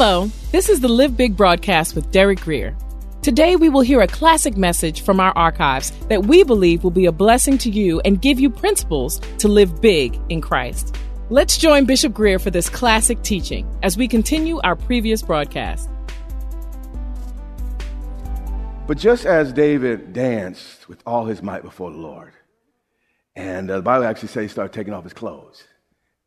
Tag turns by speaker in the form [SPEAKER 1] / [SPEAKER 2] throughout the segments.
[SPEAKER 1] Hello, this is the Live Big broadcast with Derek Grier. Today, we will hear a classic message from our archives that we believe will be a blessing to you and give you principles to live big in Christ. Let's join Bishop Grier for this classic teaching as we continue our previous broadcast.
[SPEAKER 2] But just as David danced with all his might before the Lord, and uh, the Bible actually says he started taking off his clothes.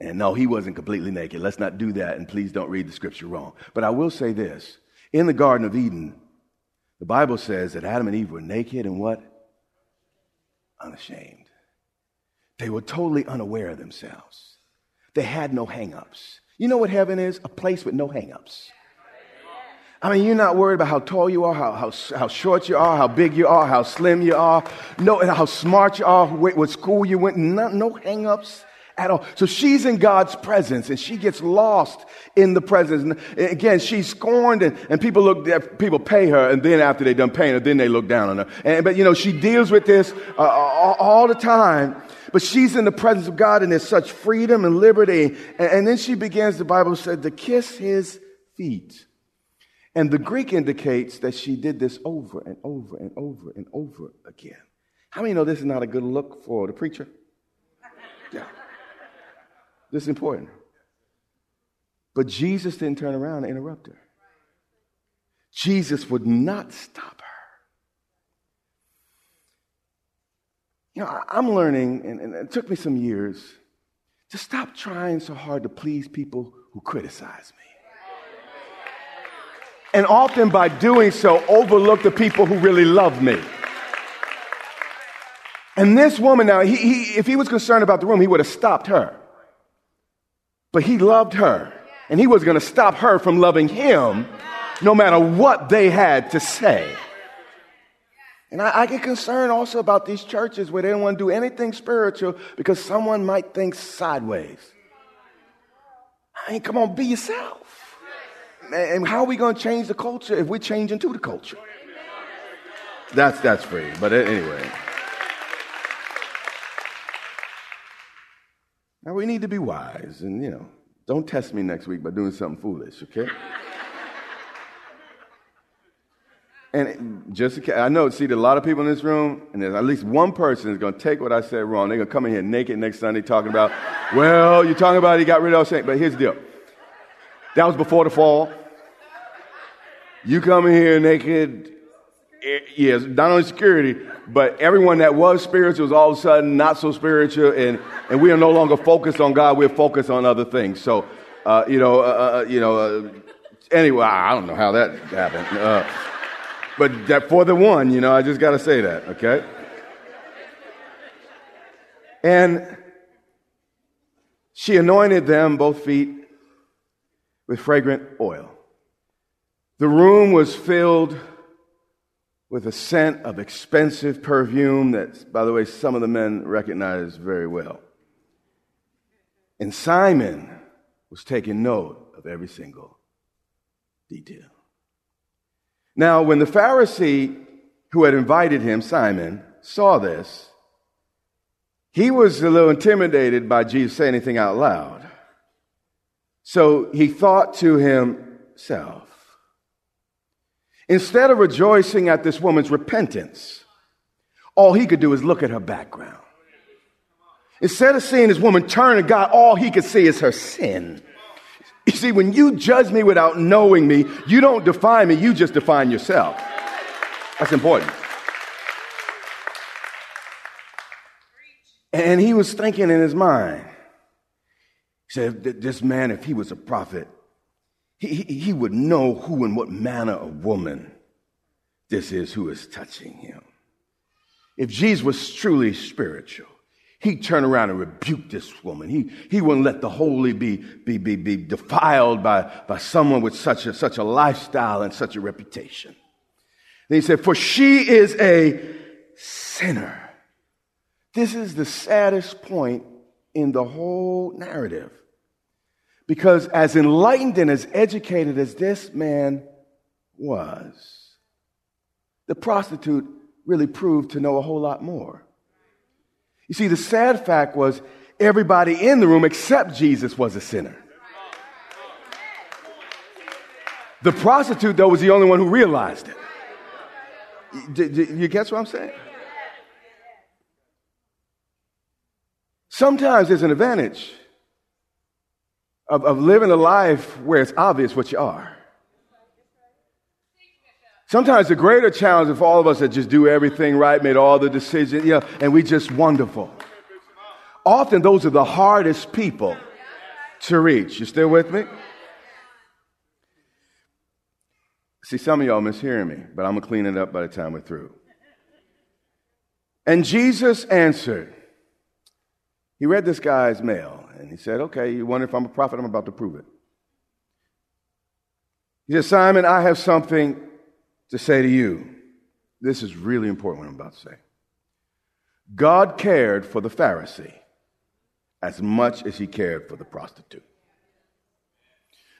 [SPEAKER 2] And no, he wasn't completely naked. Let's not do that, and please don't read the scripture wrong. But I will say this in the Garden of Eden, the Bible says that Adam and Eve were naked and what? Unashamed. They were totally unaware of themselves. They had no hang ups. You know what heaven is? A place with no hang ups. I mean, you're not worried about how tall you are, how, how, how short you are, how big you are, how slim you are, no, and how smart you are, what, school you went, no, no hang ups at all. So she's in God's presence and she gets lost in the presence. And again, she's scorned and, and people look, at, people pay her and then after they done paying her, then they look down on her. And, but you know, she deals with this uh, all, all, the time. But she's in the presence of God and there's such freedom and liberty. And, and then she begins, the Bible said, to kiss his feet. And the Greek indicates that she did this over and over and over and over again. How many know this is not a good look for the preacher? Yeah. This is important. But Jesus didn't turn around and interrupt her. Jesus would not stop her. You know, I'm learning, and, it took me some years, to stop trying so hard to please people who criticize me. And often by doing so, overlook the people who really love me. And this woman now, he, he, if he was concerned about the room, he would have stopped her. But he loved her. And he was going to stop her from loving him no matter what they had to say. And I, I, get concerned also about these churches where they don't want to do anything spiritual because someone might think sideways. I mean, come on, be yourself. And how are we going to change the culture if we're changing to the culture? That's, that's free. But anyway. Now we need to be wise and, you know, don't test me next week by doing something foolish, okay? and just, I know, see, a lot of people in this room, and there's at least one person is going to take what I said wrong. They're going to come in here naked next Sunday talking about, well, you're talking about he got rid of Saint, but here's the deal. That was before the fall. You come in here naked, yes, not only security, but everyone that was spiritual is all of a sudden not so spiritual, and, and we are no longer focused on God, we're focused on other things. So, uh, you know, uh, uh you know, uh, anyway, I don't know how that happened. Uh, but that for the one, you know, I just got to say that, okay? And she anointed them, both feet, with fragrant oil. The room was filled with a scent of expensive perfume that, by the way, some of the men recognized very well. And Simon was taking note of every single detail. Now, when the Pharisee who had invited him, Simon, saw this, he was a little intimidated by Jesus saying anything out loud. So he thought to himself, Instead of rejoicing at this woman's repentance, all he could do is look at her background. Instead of seeing this woman turn to God, all he could see is her sin. You see, when you judge me without knowing me, you don't define me, you just define yourself. That's important. And he was thinking in his mind, he said, This man, if he was a prophet, he, he would know who and what manner of woman this is who is touching him. If Jesus was truly spiritual, he'd turn around and rebuke this woman. He, he wouldn't let the holy be, be, be, be defiled by, by someone with such a, such a lifestyle and such a reputation. Then he said, For she is a sinner. This is the saddest point in the whole narrative. Because as enlightened and as educated as this man was, the prostitute really proved to know a whole lot more. You see, the sad fact was everybody in the room except Jesus was a sinner. The prostitute, though, was the only one who realized it. You guess what I'm saying? Sometimes there's an advantage of, of living a life where it's obvious what you are. Sometimes the greater challenge for all of us that just do everything right, made all the decisions, yeah, and we just wonderful. Often those are the hardest people to reach. You still with me? See, some of y'all mishearing me, but I'm to clean it up by the time we're through. And Jesus answered, he read this guy's mail and he said, Okay, you wonder if I'm a prophet? I'm about to prove it. He said, Simon, I have something to say to you. This is really important what I'm about to say. God cared for the Pharisee as much as he cared for the prostitute.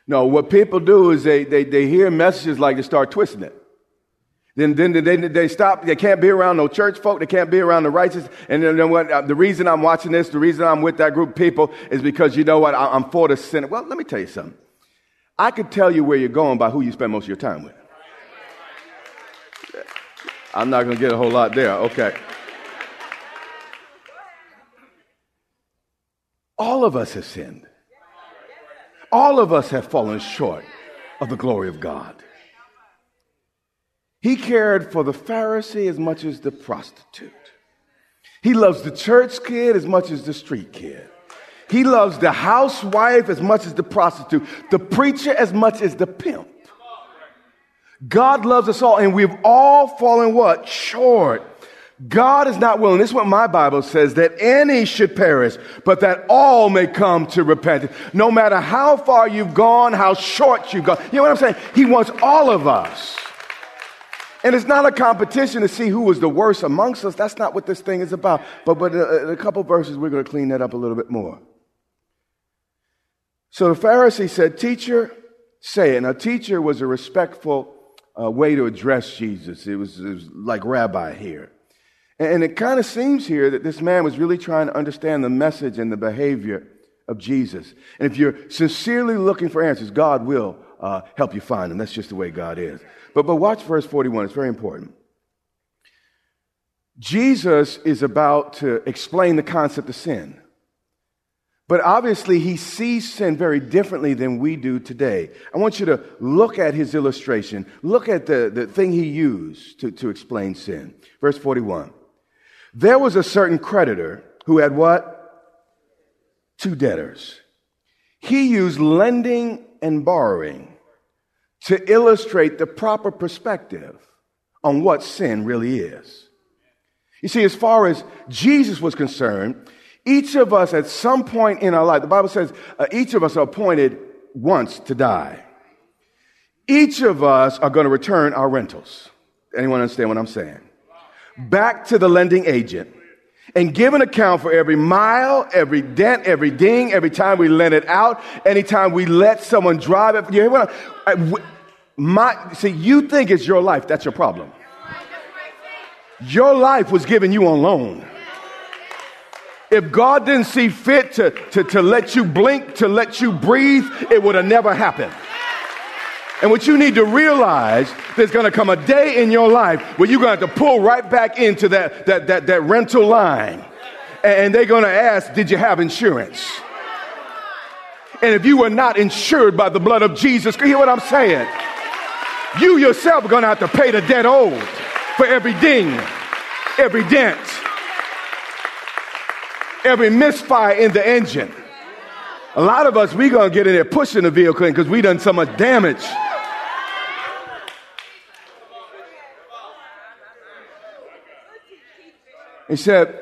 [SPEAKER 2] No, what people do is they, they, they hear messages like they start twisting it. Then, then they, they stop. They can't be around no church folk. They can't be around the righteous. And then what? Uh, the reason I'm watching this, the reason I'm with that group of people is because you know what? I'm for the sinner. Well, let me tell you something. I could tell you where you're going by who you spend most of your time with. I'm not going to get a whole lot there. Okay. All of us have sinned. All of us have fallen short of the glory of God. He cared for the Pharisee as much as the prostitute. He loves the church kid as much as the street kid. He loves the housewife as much as the prostitute, the preacher as much as the pimp. God loves us all, and we've all fallen what? Short. God is not willing, this is what my Bible says, that any should perish, but that all may come to repentance. No matter how far you've gone, how short you've gone. You know what I'm saying? He wants all of us. And it's not a competition to see who was the worst amongst us. That's not what this thing is about. But, but uh, in a couple verses, we're going to clean that up a little bit more. So the Pharisee said, Teacher, say it. Now, teacher was a respectful uh, way to address Jesus. It was, it was like rabbi here. And, and it kind of seems here that this man was really trying to understand the message and the behavior of Jesus. And if you're sincerely looking for answers, God will uh, help you find them. That's just the way God is. But, but watch verse 41, it's very important. Jesus is about to explain the concept of sin. But obviously, he sees sin very differently than we do today. I want you to look at his illustration. Look at the, the thing he used to, to explain sin. Verse 41. There was a certain creditor who had what? Two debtors. He used lending and borrowing to illustrate the proper perspective on what sin really is. You see, as far as Jesus was concerned, each of us at some point in our life, the Bible says uh, each of us are appointed once to die. Each of us are going to return our rentals. Anyone understand what I'm saying? Back to the lending agent and give an account for every mile, every dent, every ding, every time we lent it out, anytime we let someone drive it. You hear what I, my, see, you think it's your life. That's your problem. Your life was given you on loan. If God didn't see fit to, to, to let you blink, to let you breathe, it would have never happened. And what you need to realize, there's going to come a day in your life where you're going to have to pull right back into that, that, that, that rental line And they're going to ask, Did you have insurance? And if you were not insured by the blood of Jesus, hear what I'm saying? You yourself are going to have to pay the debt owed for every ding, every dent, every misfire in the engine. A lot of us, we going to get in there pushing the vehicle because we done so much damage. He said,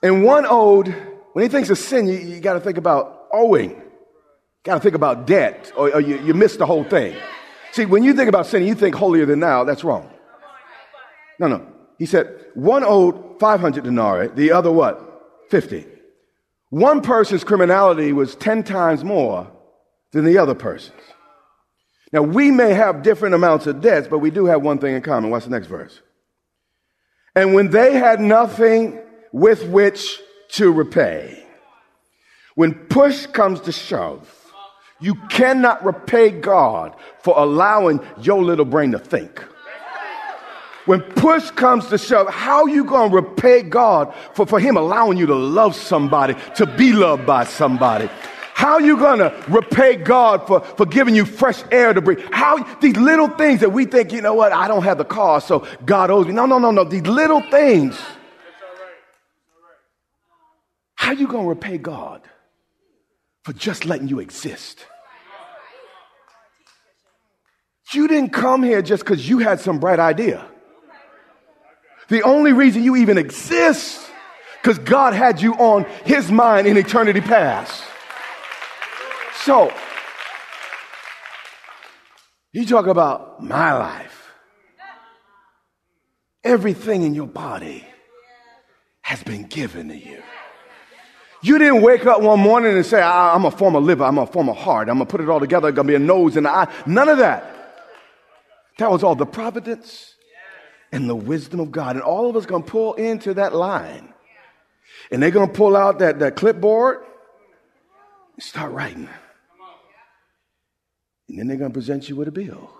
[SPEAKER 2] in one owed, when he thinks of sin, you, you got to think about owing. Got to think about debt, or, or you, you miss the whole thing. See, when you think about sin, you think holier than thou. That's wrong. No, no. He said, one owed 500 denarii, the other what? 50. One person's criminality was 10 times more than the other person's. Now, we may have different amounts of debts, but we do have one thing in common. What's the next verse? And when they had nothing with which to repay, when push comes to shove, you cannot repay God for allowing your little brain to think. When push comes to shove, how you to repay God for, for him allowing you to love somebody, to be loved by somebody? How are you going to repay God for, for giving you fresh air to breathe? How these little things that we think, you know what, I don't have the car, so God owes me. No, no, no, no. These little things. How are you going to repay God for just letting you exist? You didn't come here just because you had some bright idea. The only reason you even exist because God had you on his mind in eternity past. So, you talk about my life. Everything in your body has been given to you. You didn't wake up one morning and say, I'm a form of liver, I'm a form of heart, I'm gonna put it all together, it's gonna be a nose and an eye. None of that. That was all the providence and the wisdom of God. And all of us gonna pull into that line. And they're gonna pull out that, that clipboard and start writing. And then they're gonna present you with a bill.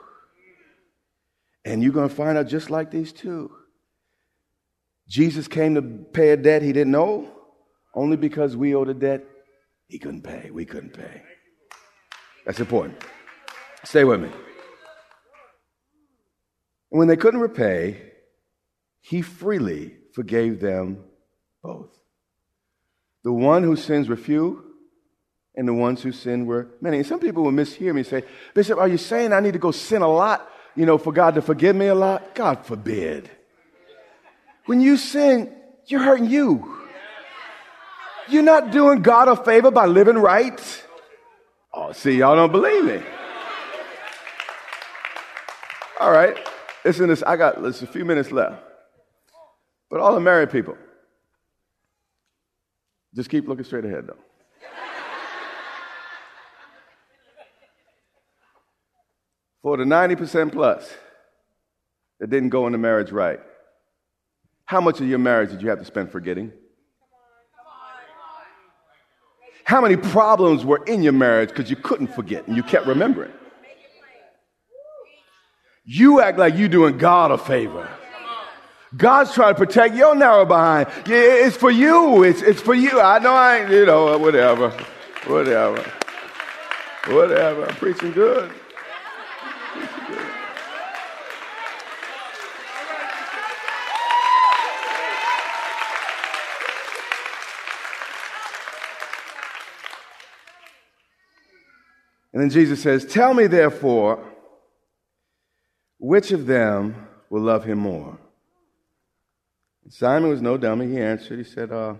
[SPEAKER 2] And you're gonna find out just like these two. Jesus came to pay a debt he didn't owe only because we owed a debt he couldn't pay. We couldn't pay. That's important. Stay with me. And when they couldn't repay, he freely forgave them both. The one whose sins were few and the ones who sin were many. And some people will mishear me and say, Bishop, are you saying I need to go sin a lot, you know, for God to forgive me a lot? God forbid. When you sin, you're hurting you. You're not doing God a favor by living right. Oh, see, y'all don't believe me. All right, listen this. I got a few minutes left. But all the married people, just keep looking straight ahead, though. For the 90% plus that didn't go into marriage right, how much of your marriage did you have to spend forgetting? How many problems were in your marriage because you couldn't forget and you kept remembering? You act like you're doing God a favor. God's trying to protect your narrow behind. It's for you. It's, it's for you. I know I ain't, you know, whatever. Whatever. Whatever. I'm preaching good. And then Jesus says, Tell me therefore, which of them will love him more? Simon was no dummy. He answered, He said, uh,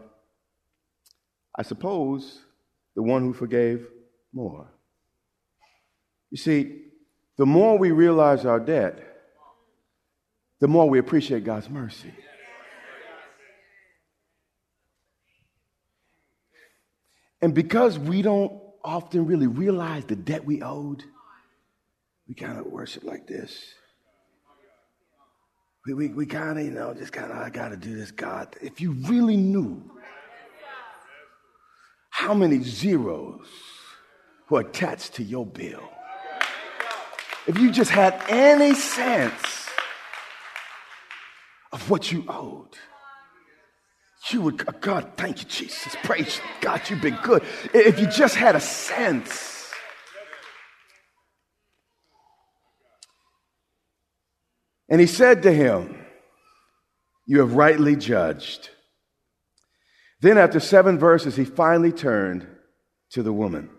[SPEAKER 2] I suppose the one who forgave more. You see, the more we realize our debt, the more we appreciate God's mercy. And because we don't often really realize the debt we owed, we kind of worship like this. We, we, we kind of, you know, just kind of, I got to do this, God. If you really knew how many zeros were attached to your bill, if you just had any sense of what you owed, you would, uh, God, thank you, Jesus. Praise God, you've been good. If you just had a sense. And he said to him, You have rightly judged. Then, after seven verses, he finally turned to the woman.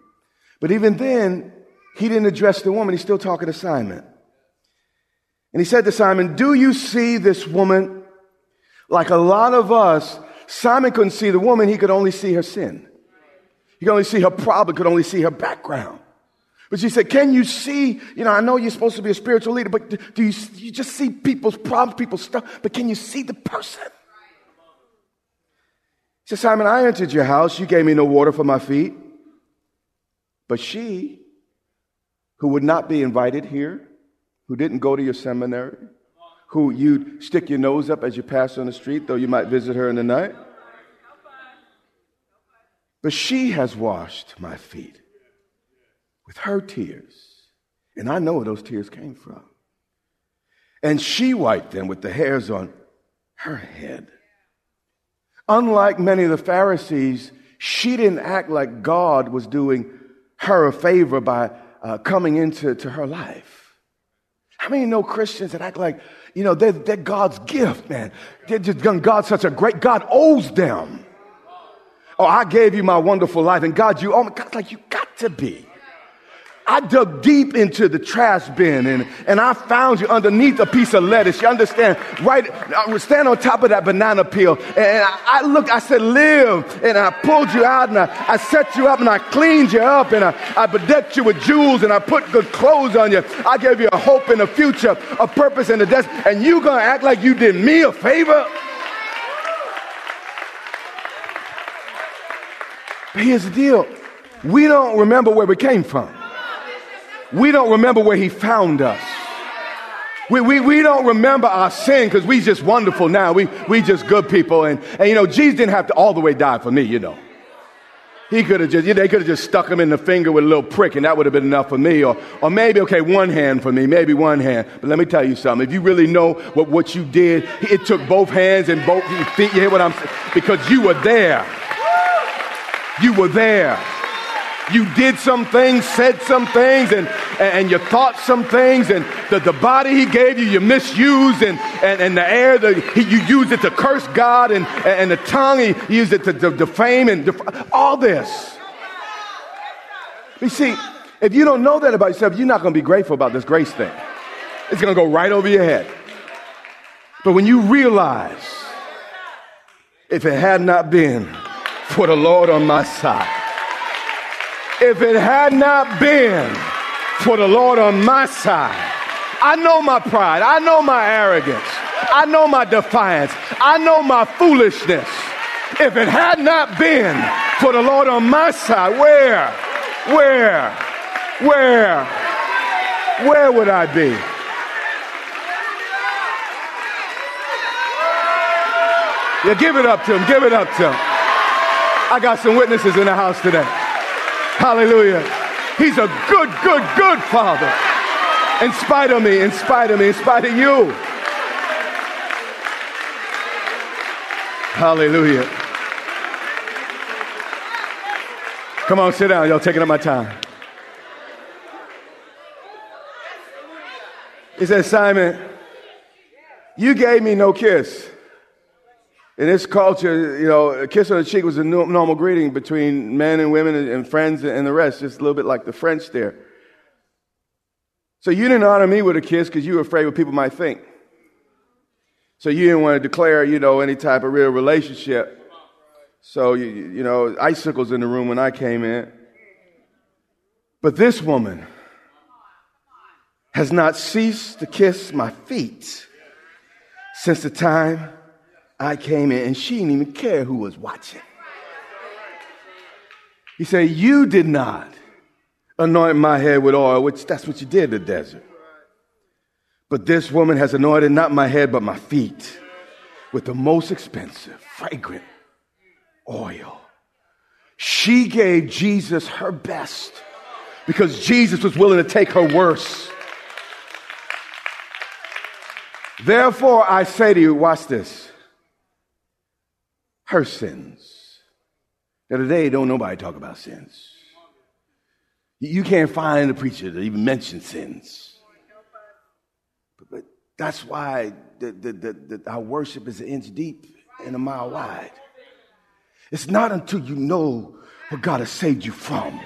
[SPEAKER 2] But even then, he didn't address the woman. He's still talking to Simon. And he said to Simon, Do you see this woman? Like a lot of us, Simon couldn't see the woman, he could only see her sin. He could only see her problem, could only see her background. But she said, Can you see? You know, I know you're supposed to be a spiritual leader, but do you, you just see people's problems, people's stuff? But can you see the person? He said, Simon, I entered your house. You gave me no water for my feet. But she, who would not be invited here, who didn't go to your seminary, who you'd stick your nose up as you pass on the street, though you might visit her in the night. But she has washed my feet with her tears. And I know where those tears came from. And she wiped them with the hairs on her head. Unlike many of the Pharisees, she didn't act like God was doing her a favor by uh, coming into to her life. How many know Christians that act like, you know, they're, they're God's gift, man? They're just, God's such a great, God owes them. Oh, I gave you my wonderful life, and God, you oh owe me. God's like, you got to be. I dug deep into the trash bin and, and I found you underneath a piece of lettuce. You understand? Right, I stand on top of that banana peel. And I, I looked, I said, live. And I pulled you out and I, I set you up and I cleaned you up and I, I bedecked you with jewels and I put good clothes on you. I gave you a hope in the future, a purpose in the destiny. And you gonna act like you did me a favor? But here's the deal. We don't remember where we came from we don't remember where he found us. We, we, we don't remember our sin because we just wonderful now. We, we just good people. And, and, you know, Jesus didn't have to all the way die for me, you know. He could have just, they could have just stuck him in the finger with a little prick and that would have been enough for me. Or, or maybe, okay, one hand for me, maybe one hand. But let me tell you something. If you really know what, what you did, it took both hands and both feet. You hear what I'm saying? Because you were there. You were there you did some things, said some things, and, and you thought some things, and the, the body he gave you, you misused, and, and, and the air, the, he, you used it to curse God, and, and the tongue, he used it to, to defame, and def- all this. You see, if you don't know that about yourself, you're not going to be grateful about this grace thing. It's going to go right over your head. But when you realize, if it had not been for the Lord on my side, if it had not been for the Lord on my side, I know my pride, I know my arrogance, I know my defiance, I know my foolishness. If it had not been for the Lord on my side, where, where, where, where would I be? Yeah, give it up to him. Give it up to him. I got some witnesses in the house today. Hallelujah. He's a good, good, good father. In spite of me, in spite of me, in spite of you. Hallelujah. Come on, sit down. Y'all taking up my time. He said, Simon, you gave me no kiss. In this culture, you know, a kiss on the cheek was a normal greeting between men and women and friends and the rest, just a little bit like the French there. So you didn't honor me with a kiss because you were afraid what people might think. So you didn't want to declare, you know, any type of real relationship. So, you, you know, icicles in the room when I came in. But this woman has not ceased to kiss my feet since the time I came in and she didn't even care who was watching. He said, You did not anoint my head with oil, which that's what you did in the desert. But this woman has anointed not my head, but my feet with the most expensive, fragrant oil. She gave Jesus her best because Jesus was willing to take her worst. Therefore, I say to you, watch this her sins. Now today, don't nobody talk about sins. You can't find a preacher that even mentions sins. But, but that's why the, the, the, our worship is an inch deep and a mile wide. It's not until you know what God has saved you from.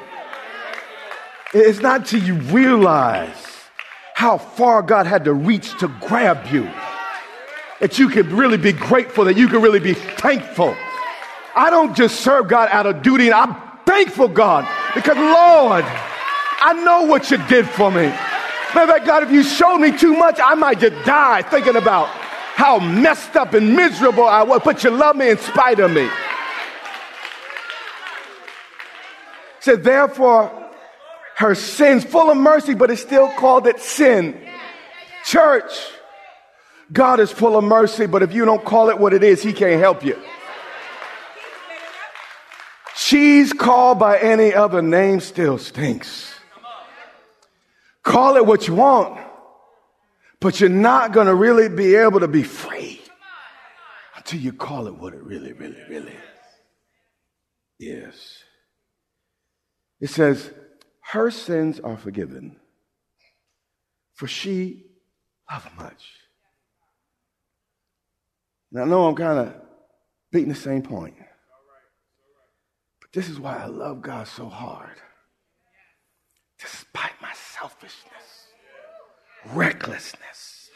[SPEAKER 2] It's not until you realize how far God had to reach to grab you that you can really be grateful, that you can really be thankful. I don't just serve God out of duty, and I'm thankful, God, because Lord, I know what you did for me. Matter of fact, God, if you showed me too much, I might just die thinking about how messed up and miserable I was, but you love me in spite of me. Said, therefore, her sins, full of mercy, but it still called it sin. Church, God is full of mercy, but if you don't call it what it is, He can't help you. She's called by any other name still stinks. Call it what you want, but you're not going to really be able to be free until you call it what it really, really, really is. Yes. It says, Her sins are forgiven, for she loved much. Now, I know I'm kind of beating the same point, but this is why I love God so hard. Despite my selfishness, recklessness,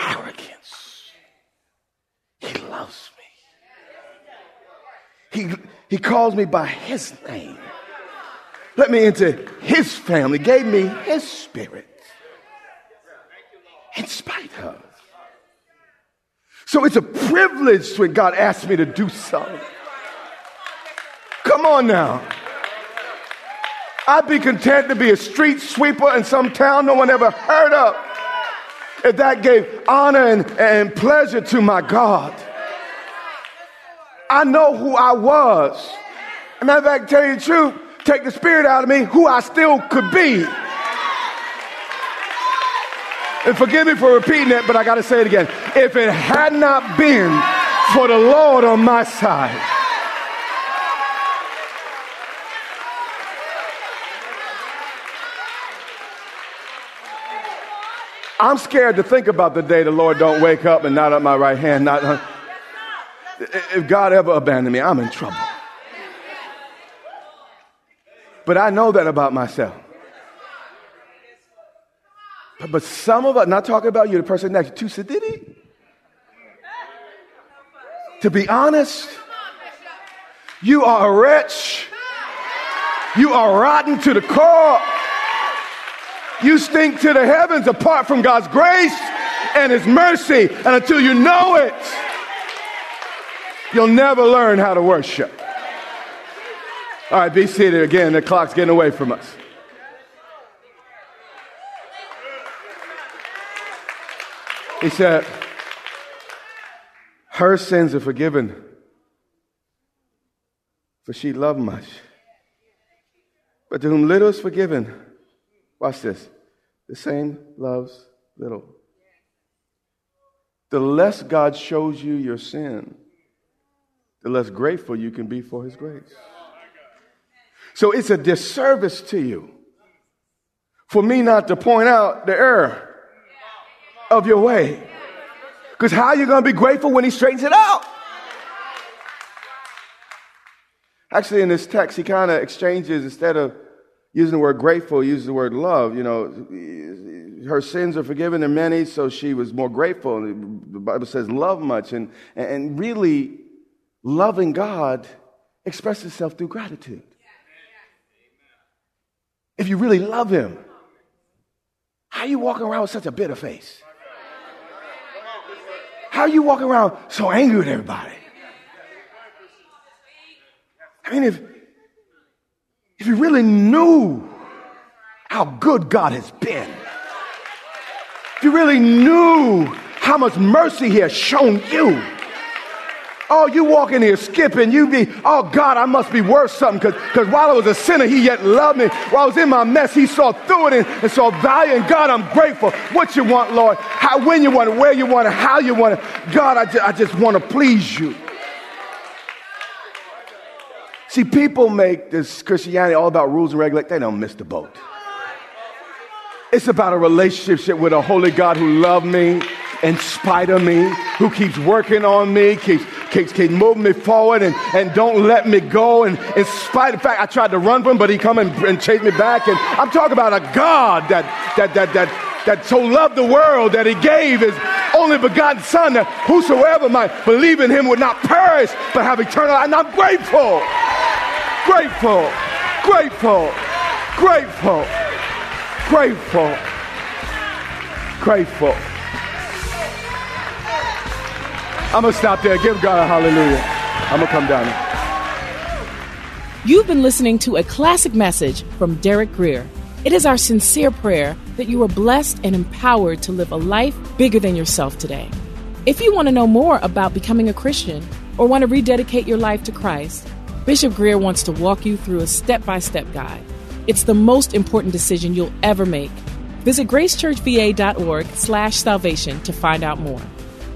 [SPEAKER 2] arrogance, He loves me. He, he calls me by His name let me into his family, gave me his spirit in spite of. So it's a privilege when God asks me to do something. Come on now. I'd be content to be a street sweeper in some town no one ever heard of if that gave honor and, and pleasure to my God. I know who I was. And matter of fact, tell you the truth, take the spirit out of me, who I still could be. And forgive me for repeating it, but I got to say it again. If it had not been for the Lord on my side, I'm scared to think about the day the Lord don't wake up and not at my right hand. Not, if God ever abandoned me, I'm in trouble. But I know that about myself. But some of us, not talking about you, the person next to he? To be honest, you are a wretch. You are rotten to the core. You stink to the heavens apart from God's grace and His mercy. And until you know it, you'll never learn how to worship. All right, be seated again. The clock's getting away from us. He said, Her sins are forgiven, for she loved much. But to whom little is forgiven, watch this, the same loves little. The less God shows you your sin, the less grateful you can be for his grace. So it's a disservice to you for me not to point out the error of your way. Because how are you going to be grateful when he straightens it out? Actually, in this text, he kind of exchanges instead of using the word grateful, he uses the word love. You know, her sins are forgiven and many, so she was more grateful. The Bible says love much. And, and really, loving God expresses itself through gratitude if you really love him, how are you walking around with such a bitter face? How you walking around so angry with everybody? I mean, if, if you really knew how good God has been, if you really knew how much mercy he has shown you, Oh, you walk in here skipping, you be, oh God, I must be worth something because while I was a sinner, he yet loved me. While I was in my mess, he saw through it and, and saw value. And God, I'm grateful. What you want, Lord, how, when you want it, where you want it, how you want it. God, I, ju- I just want to please you. See, people make this Christianity all about rules and regulations. They don't miss the boat. It's about a relationship with a holy God who loved me in spite of me, who keeps working on me, keeps, keeps, keeps moving me forward and, and don't let me go. And in spite of fact I tried to run from him, but he come and, and chase me back. And I'm talking about a God that, that, that, that, that so loved the world that he gave his only begotten son that whosoever might believe in him would not perish but have eternal life. And I'm grateful, grateful, grateful, grateful grateful, grateful. I'm gonna stop there. Give God a hallelujah. I'm gonna come down.
[SPEAKER 1] You've been listening to a classic message from Derek Grier. It is our sincere prayer that you are blessed and empowered to live a life bigger than yourself today. If you want to know more about becoming a Christian or want to rededicate your life to Christ, Bishop Grier wants to walk you through a step by step guide. It's the most important decision you'll ever make. Visit gracechurchva.org slash salvation to find out more.